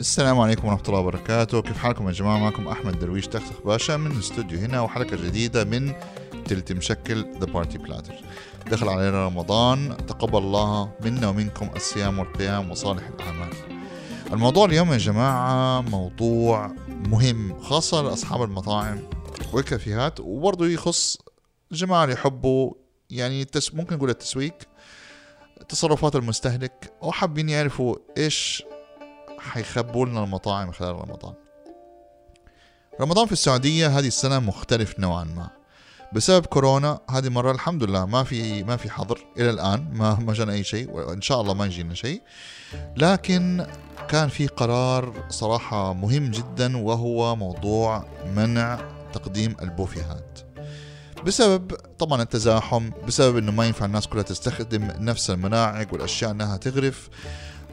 السلام عليكم ورحمة الله وبركاته. كيف حالكم يا جماعة؟ معكم أحمد درويش تختخ باشا من الاستوديو هنا وحلقة جديدة من تلت مشكل the party platter دخل علينا رمضان تقبل الله منا ومنكم الصيام والقيام وصالح الأعمال. الموضوع اليوم يا جماعة موضوع مهم خاصة لأصحاب المطاعم والكافيهات وبرضه يخص الجماعة اللي يحبوا يعني. ممكن نقول التسويق تصرفات المستهلك وحابين يعرفوا إيش حيخبوا لنا المطاعم خلال رمضان. رمضان في السعودية هذه السنة مختلف نوعا ما. بسبب كورونا هذه مرة الحمد لله ما في ما في حظر إلى الآن ما ما جانا أي شيء وإن شاء الله ما يجينا شيء. لكن كان في قرار صراحة مهم جدا وهو موضوع منع تقديم البوفيهات. بسبب طبعا التزاحم بسبب إنه ما ينفع الناس كلها تستخدم نفس المناعق والأشياء إنها تغرف.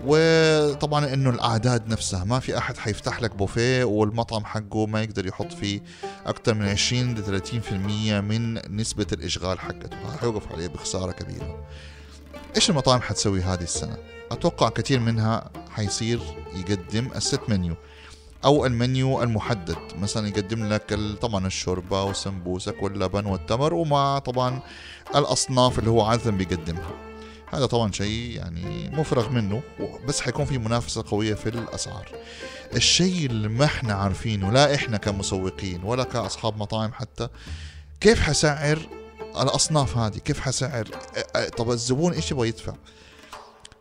وطبعا إنه الأعداد نفسها ما في أحد حيفتح لك بوفيه والمطعم حقه ما يقدر يحط فيه أكثر من 20 ل 30% من نسبة الإشغال حقته. حيوقف عليه بخسارة كبيرة. إيش المطاعم حتسوي هذه السنة؟ أتوقع كثير منها حيصير يقدم الست منيو أو المنيو المحدد. مثلا يقدم لك طبعا الشوربة والسمبوسك واللبن والتمر ومع طبعا الأصناف اللي هو عادة بيقدمها. هذا طبعا شيء يعني مفرغ منه بس حيكون في منافسة قوية في الأسعار. الشيء اللي ما إحنا عارفينه لا إحنا كمسوقين ولا كأصحاب مطاعم حتى كيف حسعر الأصناف هذه؟ كيف حسعر؟ طب الزبون إيش يبغى يدفع؟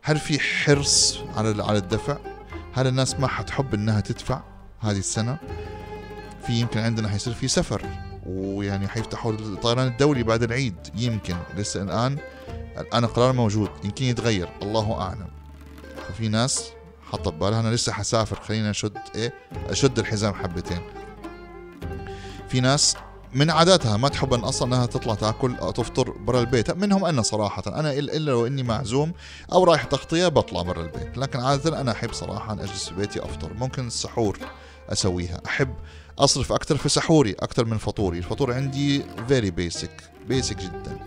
هل في حرص على على الدفع؟ هل الناس ما حتحب إنها تدفع هذه السنة؟ في يمكن عندنا حيصير في سفر ويعني حيفتحوا الطيران الدولي بعد العيد يمكن. لسه الآن الآن القرار موجود يمكن يتغير الله أعلم. ففي ناس حاطة ببالها أنا لسه حسافر خلينا أشد إيه؟ أشد الحزام حبتين. في ناس من عاداتها ما تحب أن أصلا أنها تطلع تأكل أو تفطر برا البيت منهم أنا صراحة. أنا إلا لو إني معزوم أو رايح تغطية بطلع برا البيت. لكن عاده أنا أحب صراحة أن أجلس في بيتي أفطر. ممكن السحور أسويها. أحب أصرف أكثر في سحوري أكثر من فطوري. الفطور عندي very basic basic جدا.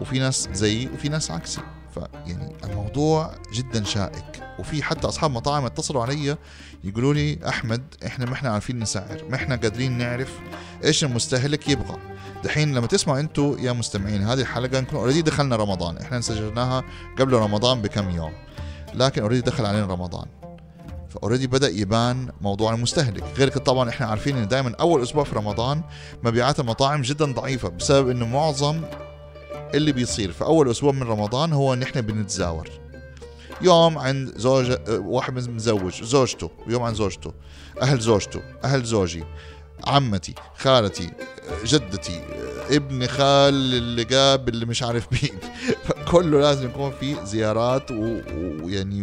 وفي ناس زيي وفي ناس عكسي. فيعني الموضوع جدا شائك. وفي حتى أصحاب مطاعم اتصلوا علي يقولوا لي أحمد إحنا ما إحنا عارفين نسعر ما إحنا قادرين نعرف إيش المستهلك يبغى. دحين لما تسمعوا أنتم يا مستمعين هذه الحلقة نكون already دخلنا رمضان. إحنا سجلناها قبل رمضان بكم يوم لكن already دخل علينا رمضان. ف already بدأ يبان موضوع المستهلك. غير كده طبعا إحنا عارفين إن دائما أول أسبوع في رمضان مبيعات المطاعم جدا ضعيفة بسبب إنه معظم اللي بيصير. في أول أسبوع من رمضان هو ان إحنا بنتزاور. يوم عند زوج واحد متزوج زوجته ويوم عند زوجته أهل زوجته أهل زوجي عمتي خالتي جدتي ابن خال اللي جاب اللي مش عارف مين. كله لازم يكون في زيارات ويعني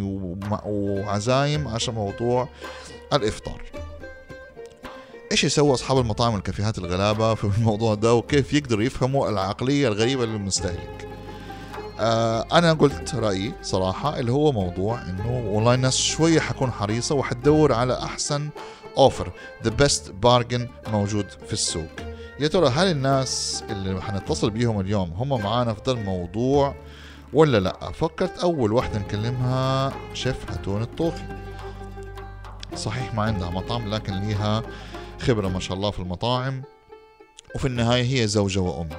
وعزايم عشان موضوع الإفطار. إيش يسووا أصحاب المطاعم والكافيهات الغلابة في الموضوع ده وكيف يقدروا يفهموا العقلية الغريبة للمستهلك؟ آه أنا قلت رأيي صراحة اللي هو موضوع إنه والله الناس شوية حكون حريصة وحتدور على أحسن offer the best bargain موجود في السوق. يا ترى هل الناس اللي حنتصل بيهم اليوم هم معانا في ذا الموضوع ولا لأ؟ فكرت أول واحدة نكلمها شيف هتون الطوخي. صحيح ما عندها مطعم لكن ليها خبرة ما شاء الله في المطاعم. وفي النهاية هي زوجة وأم.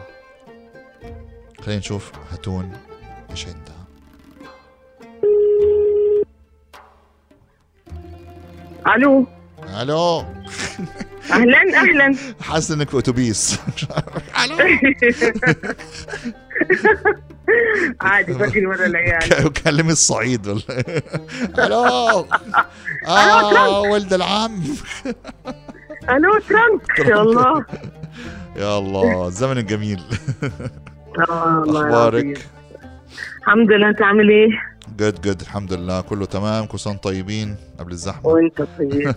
خلينا نشوف هتون إيش عندها. ألو؟ ألو؟ أهلا أهلا. حاسس إنك في أتوبيس. ألو؟ عادي باقي ورا العيال. كلمي الصعيد ولا ألو؟ آه ولد العم. ألو ترنك يا الله. يا الله. الزمن الجميل. آه، أخبارك. الحمد لله. أنت عامل إيه؟ جد جد. الحمد لله. كله تمام؟ كل سنه طيبين قبل الزحمة. وأنت طيب.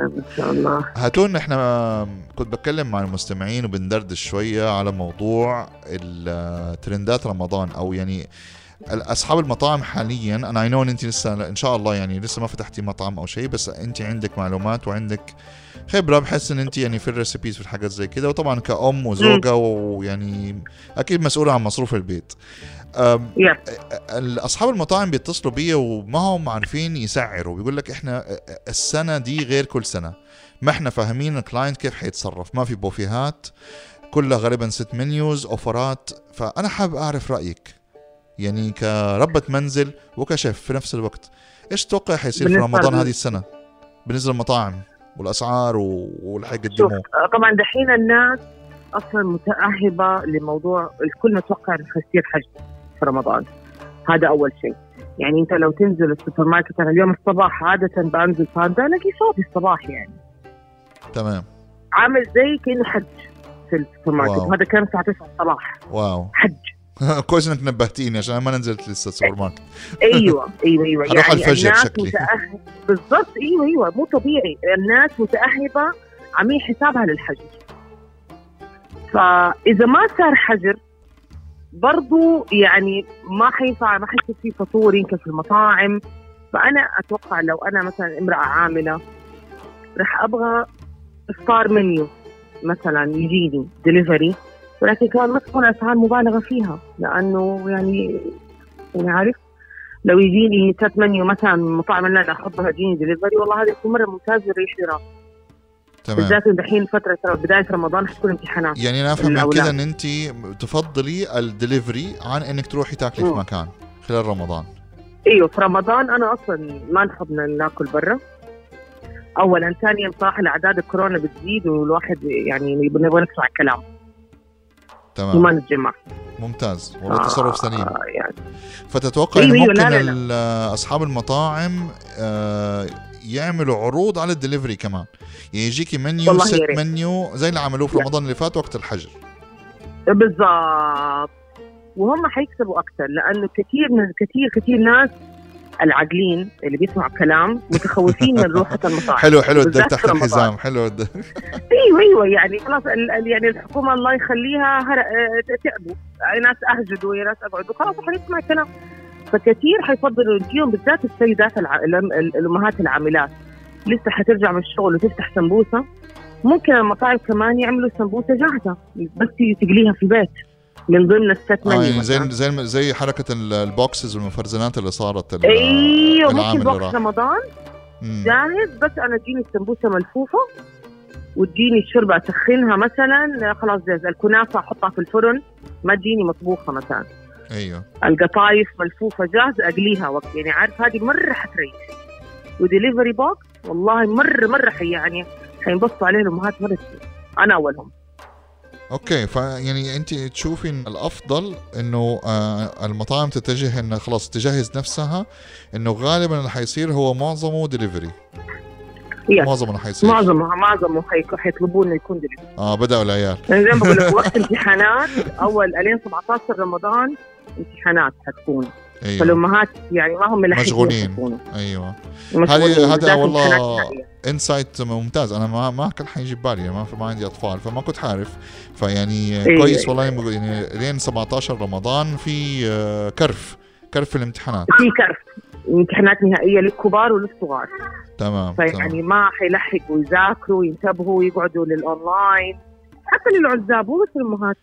إن شاء الله. هاتون إحنا كنت بتكلم مع المستمعين وبندردش شوية على موضوع ال- ترندات رمضان أو يعني أصحاب المطاعم حاليا أنا I know إن أنت لسه إن شاء الله يعني لسه ما فتحتي مطعم أو شيء بس أنت عندك معلومات وعندك خبرة بحس إن أنت يعني في ال recipes في الحاجات زي كده. وطبعا كأم وزوجة ويعني أكيد مسؤولة عن مصروف البيت. أصحاب المطاعم بيتصلوا بيا وما هم عارفين يسعروا. بيقول لك إحنا السنة دي غير كل سنة. ما إحنا فاهمين الكلاينت كيف حيتصرف. ما في بوفيهات كلها غالبا ست منيوز أوفرات. فأنا حابب أعرف رأيك. يعني كربة منزل وكشيف في نفس الوقت. إيش تتوقع حيصير في رمضان هذه السنة؟ بالنسبة للمطاعم والأسعار و- واللي شوف حيقدموه آه، طبعا دحين الناس أصلا متأهبة لموضوع الكل متوقع إنه حيصير حجم في رمضان. هذا أول شيء. يعني أنت لو تنزل السوبر ماركت أنا اليوم الصباح عادة بنزل باندا ألاقي صوتي الصباح يعني. تمام. عامل زي كأنه حج في السوبر ماركت. وهذا كان الساعة 9 الصباح. واو. حج. كويس إنك نبهتيني عشان ما نزلت لسه السوبر ماركت. أيوه أيوه أيوه. يعني الفجر الناس شكلي. متأهب بالضبط أيوه أيوه. مو طبيعي. الناس متاهبه عاملين حسابها للحجر. فإذا ما صار حجر برضو يعني ما حينفع ما حيصير في فطور يمكن في المطاعم. فأنا أتوقع لو أنا مثلا امرأة عاملة راح أبغى إفطار منيو. مثلا يجيني دليفري ولكن كمان ما تكون أسعار مبالغة فيها لأنه يعني يعني عارف لو يجيني set menu مثلا من مطاعم اللي أنا احطها يجيني دليفري والله هذا يكون مرة ممتاز ويريح لي راسي تمام. بالذات دحين فترة بداية رمضان حتكون امتحانات. يعني أنا أفهم من. كده إن أنت تفضلي الدليفري عن إنك تروحي تاكلي في. مكان خلال رمضان. إيوه في رمضان أنا أصلا ما نحب نأكل برا. اولا ثانيا صراحة الأعداد الكورونا بتزيد والواحد يعني نبغى نسمع الكلام. تمام. وما نتجمع ممتاز. والله تصرف سليم. آه يعني. فتتوقع أيوة، أيوة، ممكن لا، لا،. ال- أصحاب المطاعم آه، يعملوا عروض على الدليفري كمان. يعني يجيكي منيو ست. منيو زي اللي عملوه في. رمضان اللي فات وقت الحجر. بالضبط. وهم حيكسبوا أكثر لأنه كثير من كثير كثير ناس العاقلين اللي بيسمعوا كلام متخوفين من روحة المطاعم حلو حلو بالذات تحت. الحزام حلو. الدب أيوه أيوه يعني خلاص يعني الحكومة الله يخليها. آه، تعبوا ناس أهجدوا يا ناس اقعدوا خلاص حنسمع كلام. فكثير حيفضلوا فيهم بالذات السيدات الع... الأمهات العاملات. لسه حترجع من الشغل وتفتح سمبوسة. ممكن المطاعم كمان يعملوا سمبوسة جاهزة بس تقليها في البيت. من ضمن الست منيو يعني زي. زي زي حركة ال- البوكسز والمفرزنات اللي صارت أيوه ممكن راح. رمضان. جاهز؟ بس أنا تجيني السمبوسة ملفوفة وتجيني الشوربه اسخنها مثلا. خلاص جاهز. الكنافة أحطها في الفرن. ما تجيني مطبوخة مثلا. أيوه. القطايف ملفوفة جاهزه أقليها وقت. يعني عارف هذه مرة حتريح. و delivery box والله مرة مرة حي يعني حينبسطوا عليه الامهات مرة كثير أنا أولهم. أوكي فيعني أنت تشوفي إن الأفضل إنه آه المطاعم تتجه انه خلاص تجهز نفسها إنه غالبا اللي حيصير هو معظمه دليفري معظمه اللي حيصير. معظمهم حيك- حيطلبوا إنه يكون دليفري آه بدأوا العيال. يعني زي ما بقول لك وقت امتحانات أول ألين 17 رمضان امتحانات حتكون. أيوه. فالأمهات يعني ما هم ملحقين مشغولين. أيوه. هذه- هذا والله. insight ممتاز. أنا ما ما كان حيجي ببالي ما ما عندي أطفال فما كنت عارف. فيعني إيه. كويس والله. يعني لين 17 رمضان في آه، كرف. كرف في الامتحانات. في كرف. امتحانات نهائية للكبار وللصغار. تمام تمام. فيعني ما حيلحقوا يذاكروا ينتبهوا يقعدوا للأونلاين. حتى للعزاب مو بس الامهات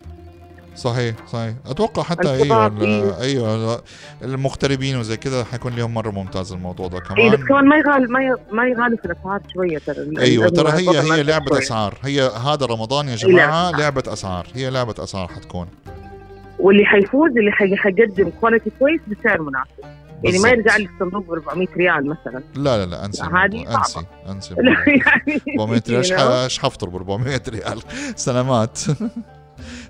صحيح صحيح. أتوقع حتى أيوه إيه. أيوه المغتربين وزي كذا حيكون لهم مرة ممتاز الموضوع ده اي بس كمان. كمان ما يغال ما ي- ما يغالوا في الأسعار شوية ترى. أيوه ترى هي هي لعبة شوية. أسعار. هي هذا رمضان يا هي جماعة لعبة لعبة أسعار. هي لعبة أسعار حتكون. واللي حيفوز اللي حي- حيقدم quality كويس بسعر مناسب. يعني ما. يرجع لي الصندوق ب 400 ريال مثلا. لا لا لا انسي لا، هذه انسي لا، الموضوع. يعني 400 ريال. إيش حفطر ب 400 ريال؟ سلامات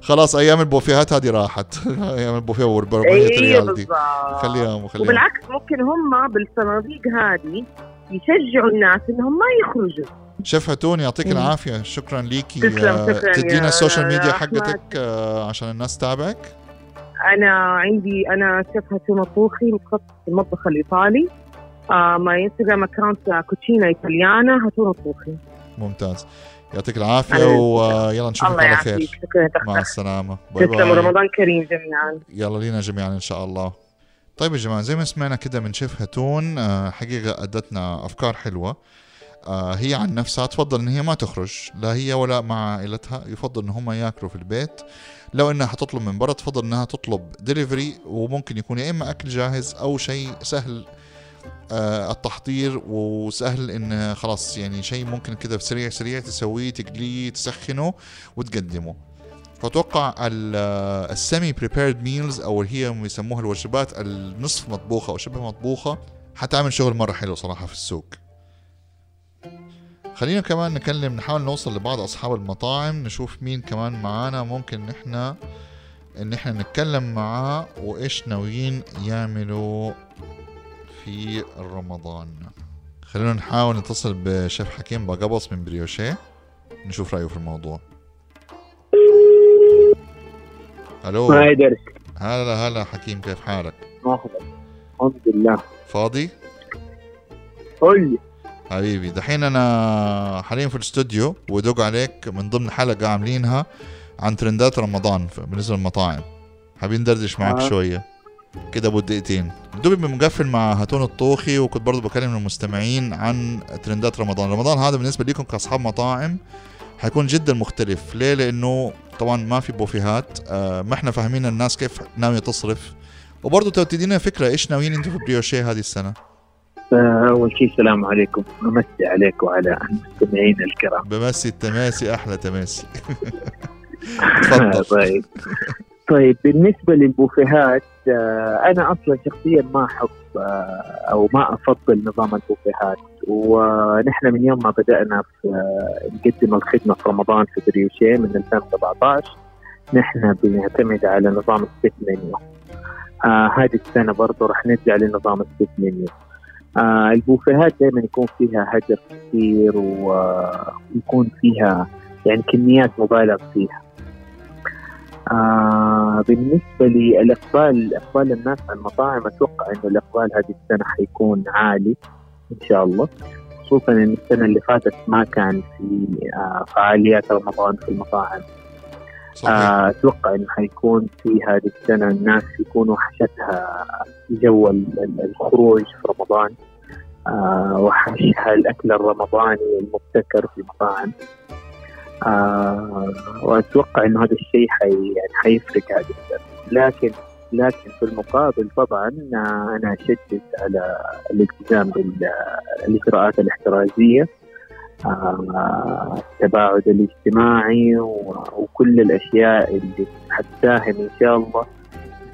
خلاص أيام البوفيهات هذه راحت. أيام البوفيه ب 400 أيوه ريال دي. بالضبط. خليها خليها وبالعكس ممكن هم بالصناديق هذه يشجعوا الناس إنهم ما يخرجوا. شيف هتون يعطيك مم. العافية. شكرا ليكي تسلم، شكراً تدينا يا ال social media. حقتك آه، عشان الناس تتابعك. أنا عندي أنا شيف هتون طوخي متخصص في المطبخ الإيطالي. آه my Instagram account كوتشينا إيطاليانا هتون الطوخي ممتاز. يعطيك العافية ويلا نشوفك على خير. مع السلامة. باي باي. رمضان كريم جميعا. يلا لينا جميعا إن شاء الله. طيب يا جماعة زي ما سمعنا كده من شيف هتون آه، حقيقة أدتنا أفكار حلوة. آه، هي عن نفسها تفضل إن هي ما تخرج لا هي ولا مع عائلتها. يفضل إن هم يأكلوا في البيت. لو إنها حتطلب من برا تفضل إنها تطلب دليفري وممكن يكون يا إما أكل جاهز أو شيء سهل التحضير وسهل إن خلاص يعني شيء ممكن كده سريع سريع تسويه تقليه تسخنه وتقدمه. فأتوقع ال semi-prepared meals أو هي يسموها الوجبات النصف مطبوخة أو شبه مطبوخة حتعمل شغل مرة حلو صراحة في السوق. خلينا كمان نكلم نحاول نوصل لبعض أصحاب المطاعم نشوف مين كمان معانا ممكن نحنا إن إحنا نتكلم معاه وإيش ناويين يعملوا في رمضان. خلينا نحاول نتصل بشيف حكيم باقبص من بريوشيه نشوف رأيه في الموضوع. ألو؟ ما هلا هلا حكيم كيف حالك؟ الحمد لله. فاضي؟ قول لي. حبيبي دحين أنا حاليا في الاستوديو ودق عليك من ضمن حلقة عاملينها عن ترندات رمضان بالنسبة للمطاعم. حابين ندردش معك آه. شوية؟ كده ابو دقيقتين دوبي مقفل مع هاتون الطوخي وكنت برضو بكلم المستمعين عن ترندات رمضان. رمضان هذا بالنسبة لكم كأصحاب مطاعم حيكون جدا مختلف. ليه؟ لأنه طبعا ما في بوفيهات. آه ما إحنا فاهمين الناس كيف ناوية تصرف. وبرضه تدينا فكرة إيش ناويين أنتم في بريوشيه هذه السنة؟ آه، أول شيء السلام عليكم. أمسي عليك وعلى المستمعين الكرام. بمسي التماسي أحلى تماسي. تفضل. طيب. طيب بالنسبة للبوفيهات آه، أنا أصلا شخصيا ما أحب آه، أو ما أفضل نظام البوفيهات. ونحن من يوم ما بدأنا آه، نقدم الخدمة في رمضان في بريوشيه من 2017 نحن بنعتمد على نظام الست منيو. آه هذه السنة برضو راح نرجع لنظام الست منيو. آه البوفيهات دائما يكون فيها هدر كثير ويكون فيها يعني كميات مبالغ فيها. آه بالنسبة للإقبال إقبال الناس على المطاعم أتوقع إنه الإقبال هذه السنة حيكون عالي إن شاء الله. خصوصا إن السنة اللي فاتت ما كان في آه فعاليات رمضان في المطاعم. آه، أتوقع إنه حيكون في هذه السنة الناس يكونوا وحشتها جو ال- ال- الخروج في رمضان. آه، وحشها الأكل الرمضاني المبتكر في المطاعم. آه، وأتوقع إنه هذا الشيء حي يعني حيفرق السنة لكن لكن في المقابل طبعا آه، أنا أشدد على الالتزام بالاجراءات الاحترازية آه، التباعد الاجتماعي وكل الأشياء اللي حتساهم إن شاء الله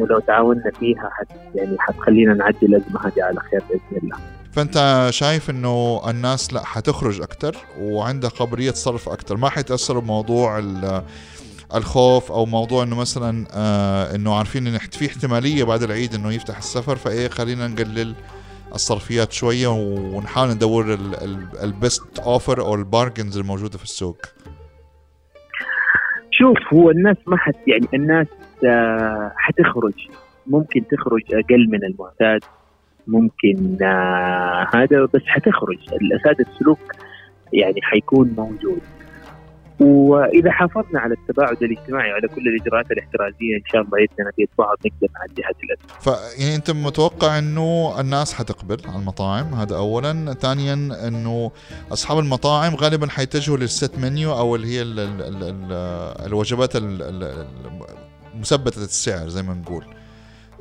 ولو تعاوننا فيها حت يعني حتخلينا نعدي الأزمة هذه على خير بإذن الله. فأنت شايف إنه الناس لا حتخرج أكثر وعندها قابلية تصرف أكثر ما حيتأثروا بموضوع ال- الخوف أو موضوع إنه مثلا آه إنه عارفين إن في احتمالية بعد العيد إنه يفتح السفر؟ فإيه خلينا نقلل الصرفيات شوية ونحاول ندور ال best offer أو ال bargains الموجودة في السوق. شوف هو الناس ما حت يعني الناس حتخرج. ممكن تخرج أقل من المعتاد. ممكن آه، هذا بس حتخرج. الأساس السلوك يعني حيكون موجود. وإذا حافظنا على التباعد الاجتماعي وعلى كل الإجراءات الاحترازية إن شاء الله يدنا بيد بعض نقدر نعدي هذه الازمه. فيعني أنت متوقع إنه الناس حتقبل على المطاعم؟ هذا اولا. ثانيا إنه أصحاب المطاعم غالبا حيتجهوا للست منيو أو اللي هي ال ال ال ال الوجبات ال- ال- ال- مثبتة السعر زي ما نقول.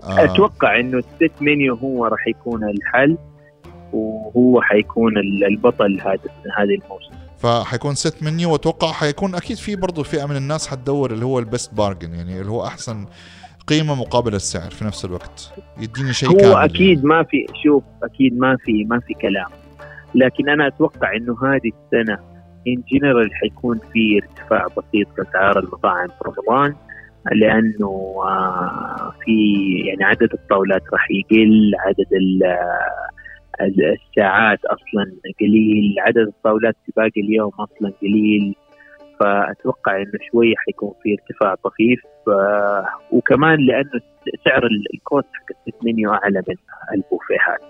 آه، أتوقع إنه الست منيو هو راح يكون الحل وهو حيكون ال- البطل هذا هذه الموسم. فحيكون set menu وأتوقع حيكون أكيد في برضه فئة من الناس حتدور اللي هو ال best bargain يعني اللي هو أحسن قيمة مقابل السعر في نفس الوقت. يديني شيء هو كامل أكيد ما في شوف أكيد ما في ما في كلام. لكن أنا أتوقع إنه هذه السنة in general حيكون في ارتفاع بسيط في اسعار المطاعم في رمضان. لأنه آه، في يعني عدد الطاولات راح يقل عدد ال- الساعات أصلا قليل عدد الطاولات في باقي اليوم أصلا قليل. فأتوقع إنه شوي حيكون في ارتفاع طفيف آه، وكمان لأنه سعر ال- ال cost حق ال set menu أعلى من البوفيهات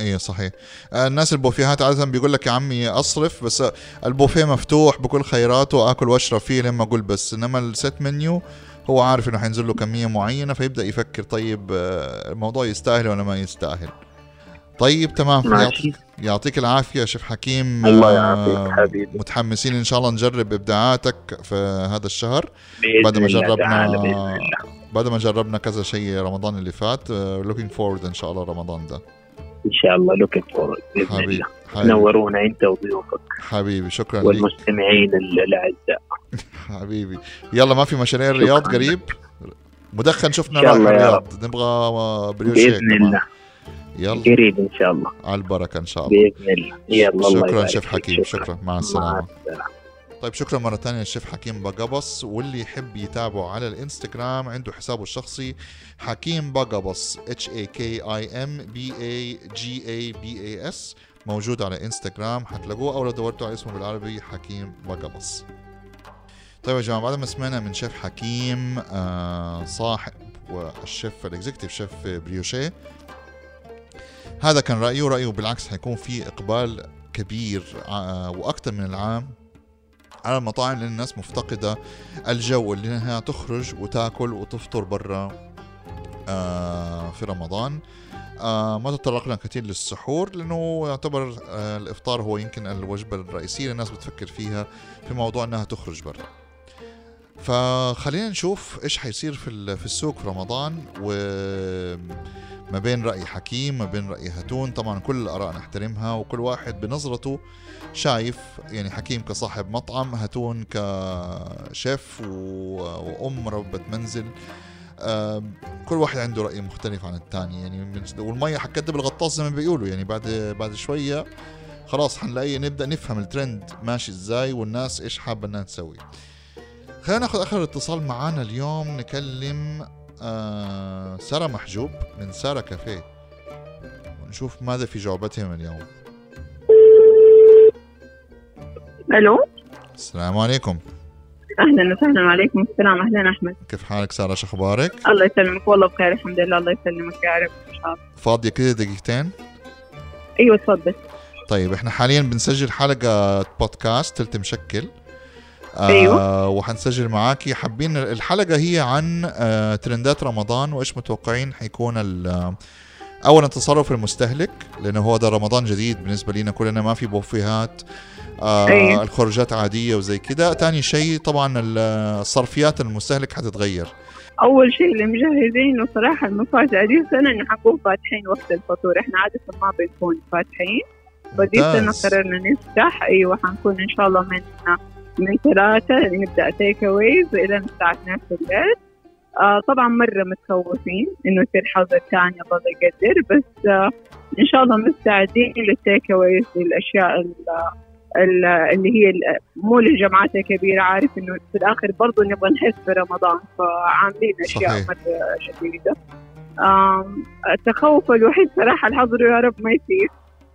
إيه صحيح. آه، الناس البوفيهات عادة بيقول لك يا عمي أصرف بس البوفيه مفتوح بكل خيراته آكل وأشرب فيه لما أقول بس. إنما ال set menu هو عارف إنه حينزل له كمية معينة فيبدأ يفكر طيب آه، الموضوع يستاهل ولا ما يستاهل. طيب تمام. يعطيك, يعطيك العافية شيف حكيم. الله آه، يعافيك حبيبي. متحمسين إن شاء الله نجرب إبداعاتك في هذا الشهر. بعد ما جربنا. بعد ما جربنا كذا شيء رمضان اللي فات looking forward إن شاء الله رمضان ده. إن شاء الله looking forward بإذن حبيبي الله. حبيبي, نورونا أنت وضيوفك. حبيبي شكرا والمستمعين ال- الأعزاء. حبيبي. يلا ما في مشاريع الرياض شكراً. قريب؟ مدخن شفنا الله يا الرياض. نبغى بريوشيه بإذن الله. يلا. قريب إن شاء الله. على البركة إن شاء الله. بإذن الله. يلا الله شكرا يبارك شيف. حكيم. شكرا. مع مع السلامة. السلامة. طيب شكرا مرة ثانية للشيف حكيم بقبص واللي يحب يتابعه على الإنستغرام عنده حسابه الشخصي حكيم بقبص H A K I M B A G A B A S موجود على إنستغرام. حتلاقوه أو لو دورتوا على اسمه بالعربي حكيم بقبص. طيب يا جماعة بعد ما سمعنا من شيف حكيم آه صاحب وال chef ال executive شيف بريوشيه هذا كان رأيه. رأيه بالعكس حيكون في إقبال كبير آه وأكثر من العام. على المطاعم لأن الناس مفتقدة الجو اللي انها تخرج وتاكل وتفطر برا آه في رمضان. آه ما تطرقنا كثير للسحور لأنه يعتبر آه الإفطار هو يمكن الوجبة الرئيسية اللي الناس بتفكر فيها في موضوع إنها تخرج برا. فخلينا نشوف إيش حيصير في في السوق في رمضان وما بين رأي حكيم ما بين رأي هاتون. طبعا كل الآراء نحترمها وكل واحد بنظرته شايف. يعني حكيم كصاحب مطعم هاتون كشيف و- وأم ربة منزل. كل واحد عنده رأي مختلف عن الثاني يعني والمية حتكدب الغطاس زي ما بيقولوا. يعني بعد بعد شوية خلاص حنلاقي نبدأ نفهم الترند ماشي إزاي والناس إيش حابة إنها تسوي. خلينا ناخذ آخر اتصال معانا اليوم نكلم آه سارة محجوب من سارة كافيه. ونشوف ماذا في جعبتهم اليوم. ألو؟ السلام عليكم. أهلا وسهلا وعليكم السلام أهلا أحمد. كيف حالك سارة؟ شو أخبارك؟ الله يسلمك. والله بخير الحمد لله. الله يسلمك يا رب. إن شاء الله. فاضية كده دقيقتين؟ أيوه تفضل. طيب إحنا حاليا بنسجل حلقة بودكاست تلت مشكل. آه أيوة. وحنسجل معاكي حابين الحلقة هي عن آه ترندات رمضان وإيش متوقعين حيكون اولا تصرف المستهلك لأنه هو ده رمضان جديد بالنسبة لنا كلنا ما في بوفيهات آه أيوة. الخروجات عادية وزي كده تاني شيء طبعا ال- الصرفيات المستهلك حتتغير أول شيء اللي مجهزينه صراحة المفاجأة دي السنة انه حنكون فاتحين وقت الفطور إحنا عادة ما بنكون فاتحين فدي السنة. قررنا نفتح أيوه حنكون إن شاء الله من من ثلاثة نبدأ تيك اويز إلى الساعة 2 في الليل آه طبعا مرة متخوفين إنه يصير حظر ثاني الله يقدر بس آه إن شاء الله مستعدين لل take aways للأشياء ال- ال- اللي هي مو للجماعات الكبيرة عارف إنه في الآخر برضه نبغى نحس برمضان فعاملين. مرة شديدة. آم، التخوف الوحيد صراحة الحظر يا رب ما يصير.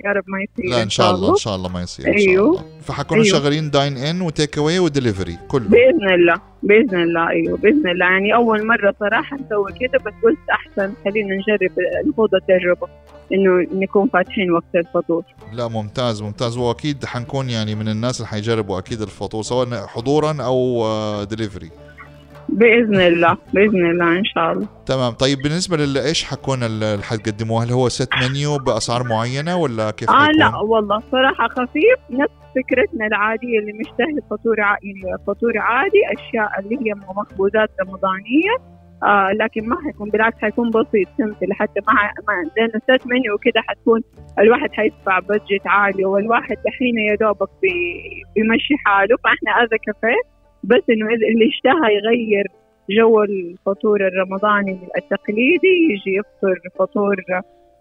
يا رب ما يصير لا إن شاء الله إن شاء الله ما يصير إن شاء أيوه. الله. فحكونوا أيوه. شغالين dine in و take away و delivery كله. بإذن الله بإذن الله أيوه بإذن الله. يعني أول مرة صراحة نسوي كده بس قلت أحسن خلينا نجرب نخوض التجربة إنه نكون فاتحين وقت الفطور لا ممتاز ممتاز. واكيد حنكون يعني من الناس اللي حيجربوا أكيد الفطور سواء حضورا أو دليفري بإذن الله بإذن الله إن شاء الله. تمام. طيب بالنسبة لل إيش حكون ال- اللي حتقدموه هل هو ست منيو بأسعار معينة ولا كيف آه؟ لا والله صراحة خفيف. نفس فكرتنا العادية اللي مشتهي فطور عادي فطور عادي أشياء اللي هي مخبوزات رمضانية آه لكن ما حيكون بالعكس حيكون بسيط simple حتى ما ما لأنه set menu وكده حتكون الواحد حيدفع budget عالي والواحد دحين يا دوبك بي- بيمشي حاله. فإحنا هذا كافيه بس إنه اللي اشتهى يغير جو الفطور الرمضاني التقليدي يجي يفطر فطور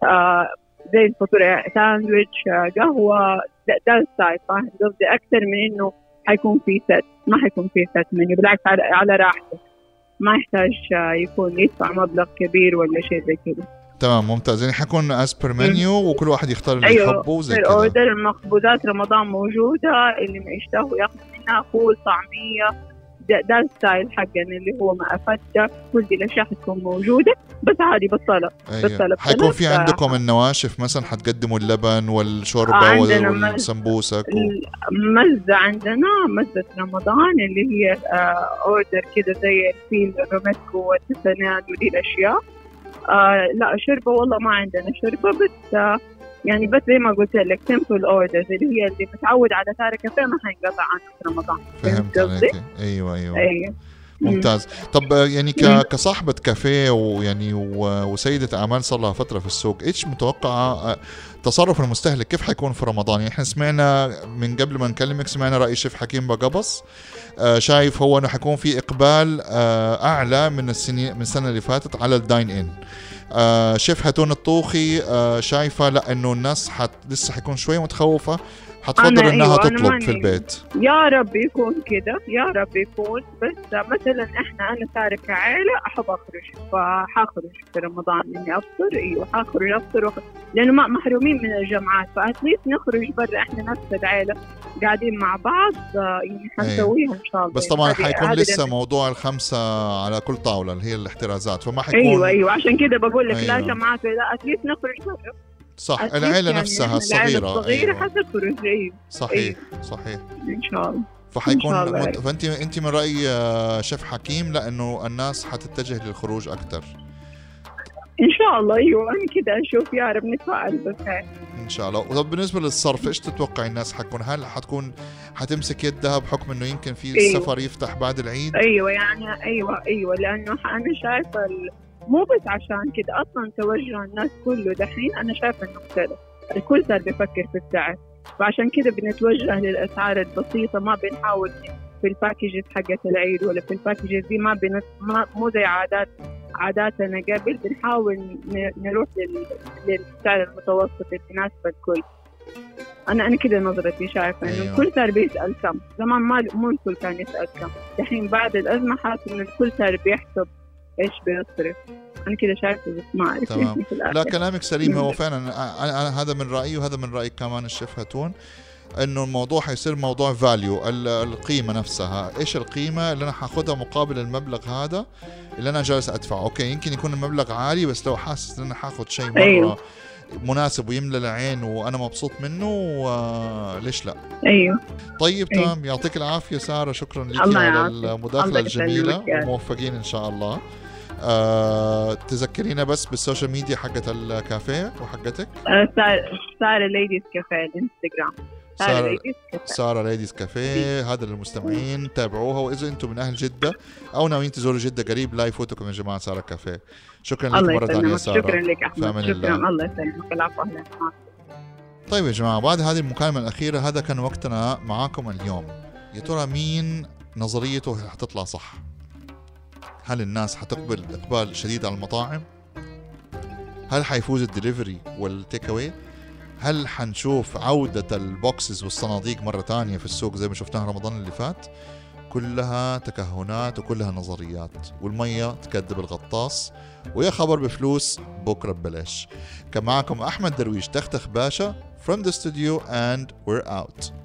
آه زي الفطور ساندويتش آه، قهوة ده الستايل فاهم؟ قصدي أكثر من إنه حيكون في set ما حيكون في set menu بالعكس على, على راحته. ما يحتاج آه، يكون يدفع مبلغ كبير ولا شيء زي كذا. تمام ممتاز. يعني حيكون as per menu وكل واحد يختار اللي أيوه، يحبه وزي في كذا. ال order مخبوزات رمضان موجودة اللي ما يشتهوا ياخذوا منها فول طعمية ده, ده الستايل حقنا اللي هو مع فتة. كل دي الأشياء حتكون موجودة. بس عادي بطلة بطلة أيوه حيكون في. عندكم النواشف مثلا حتقدموا اللبن والشوربة مز- والسمبوسك و... عندنا مزة رمضان اللي هي آه أوردر كده زي الفيل الروميسكو والتسناد ودي الأشياء. آه لا شربة والله ما عندنا شربة بس آه يعني بس زي ما قلت لك سمبل اوردرز اللي هي اللي متعود على سعر كافيه ما حينقطع عنه في رمضان. فهمت؟ عليك. أيوه أيوه. أيوه ممتاز. طب آه، يعني. كصاحبة كافيه ويعني و... وسيدة أعمال صار لها فترة في السوق إيش متوقعة آه، تصرف المستهلك؟ كيف حيكون في رمضان؟ يعني إحنا سمعنا من قبل ما نكلمك سمعنا رأي شيف حكيم بقبص آه، شايف هو إنه حيكون في إقبال آه، أعلى من السنين من السنة اللي فاتت على الداين ان آه، شيف هاتون الطوخي آه، شايفة لأ إنه الناس حت لسه حيكون شوي متخوفة حتفضل أنا إنها أيوة، أنا تطلب في البيت. يا رب يكون كده يا رب يكون. بس مثلا إحنا أنا صار كعائله أحب أخرج فحاخرج في رمضان إني أفطر. أيوه حاخرج أفطر وأخ... لأنه ما محرومين من الجامعات فاتليست نخرج برا إحنا نفس العائله قاعدين مع بعض يعني حنسويها إن شاء الله. بس طبعا حيكون لسه. موضوع الخمسة على كل طاولة اللي هي الاحترازات. فما حيكون أيوه أيوه عشان كده بقول لك لا أيوة. جامعات لا اتليست نخرج برا. صح العيلة يعني نفسها الصغيرة الصغيرة أيوة. حتخرج أيوه صحيح صحيح. إن شاء الله. فحيكون. مت... فأنت أنت من رأي آه، شيف حكيم لأنه الناس حتتجه للخروج أكثر إن شاء الله أيوه أنا كده أشوف يا رب نتفائل بالخير إن شاء الله. طب بالنسبة للصرف إيش تتوقع الناس حتكون؟ هل حتكون حتمسك يدها بحكم إنه يمكن في أيوة. السفر يفتح بعد العيد؟ أيوه يعني أيوه أيوه لأنه أنا شايفة ال- مو بس عشان كده أصلا توجه الناس كله دحين أنا شايفة إنه مختلف. الكل صار بيفكر في السعر. فعشان كده بنتوجه للأسعار البسيطة ما بنحاول في ال packages حقت العيد ولا في ال packages دي ما, بنت... ما مو زي عادات عاداتنا قبل. بنحاول نروح لل... للسعر المتوسط اللي يناسب الكل. أنا أنا كده نظرتي شايفة إنه أيوة. الكل صار بيسأل كم. زمان ما مو الكل كان يسأل كم. دحين بعد الأزمة حاسس إنه الكل صار بيحسب إيش بيصرف أنا كده شايفة بس ما أعرف تمام. يعني لا. كلامك سليم. هو فعلا أنا, أنا هذا من رأيي وهذا من رأي كمان الشيف هاتون إنه الموضوع حيصير موضوع فاليو القيمة نفسها إيش القيمة اللي أنا حاخدها مقابل المبلغ هذا اللي أنا جالس أدفعه okay يمكن يكون المبلغ عالي بس لو حاسس إن أنا حاخد شيء مرة أيوه. مناسب ويملى العين وأنا مبسوط منه آه ليش لا أيوه طيب أيوه. تمام يعطيك العافية سارة شكرا لك على. المداخلة الجميلة. وموفقين إن شاء الله آه تذكرينا بس بال social media حقت الكافيه وحقتك؟ آه، سارة سارة ladies كافيه الانستغرام سارة سارة ladies كافيه سارة ladies كافيه هذا للمستمعين تابعوها وإذا أنتم من أهل جدة أو ناويين تزوروا جدة قريب لا يفوتكم يا جماعة سارة كافيه شكرا لك مرة ثانية سارة. شكرا لك أحمد. شكرا. الله. الله يسلمك. العفو. أهلا. طيب يا جماعة بعد هذه المكالمة الأخيرة هذا كان وقتنا معاكم اليوم. يا ترى مين نظريته حتطلع صح؟ هل الناس حتقبل إقبال شديد على المطاعم؟ هل حيفوز ال delivery وال take away؟ هل حنشوف عودة ال boxes والصناديق مرة تانية في السوق زي ما شفناها رمضان اللي فات؟ كلها تكهنات وكلها نظريات والمية تكذب الغطاس. ويا خبر بفلوس بكرة ببلاش. كان معكم أحمد درويش تختخ باشا from the studio and we're out.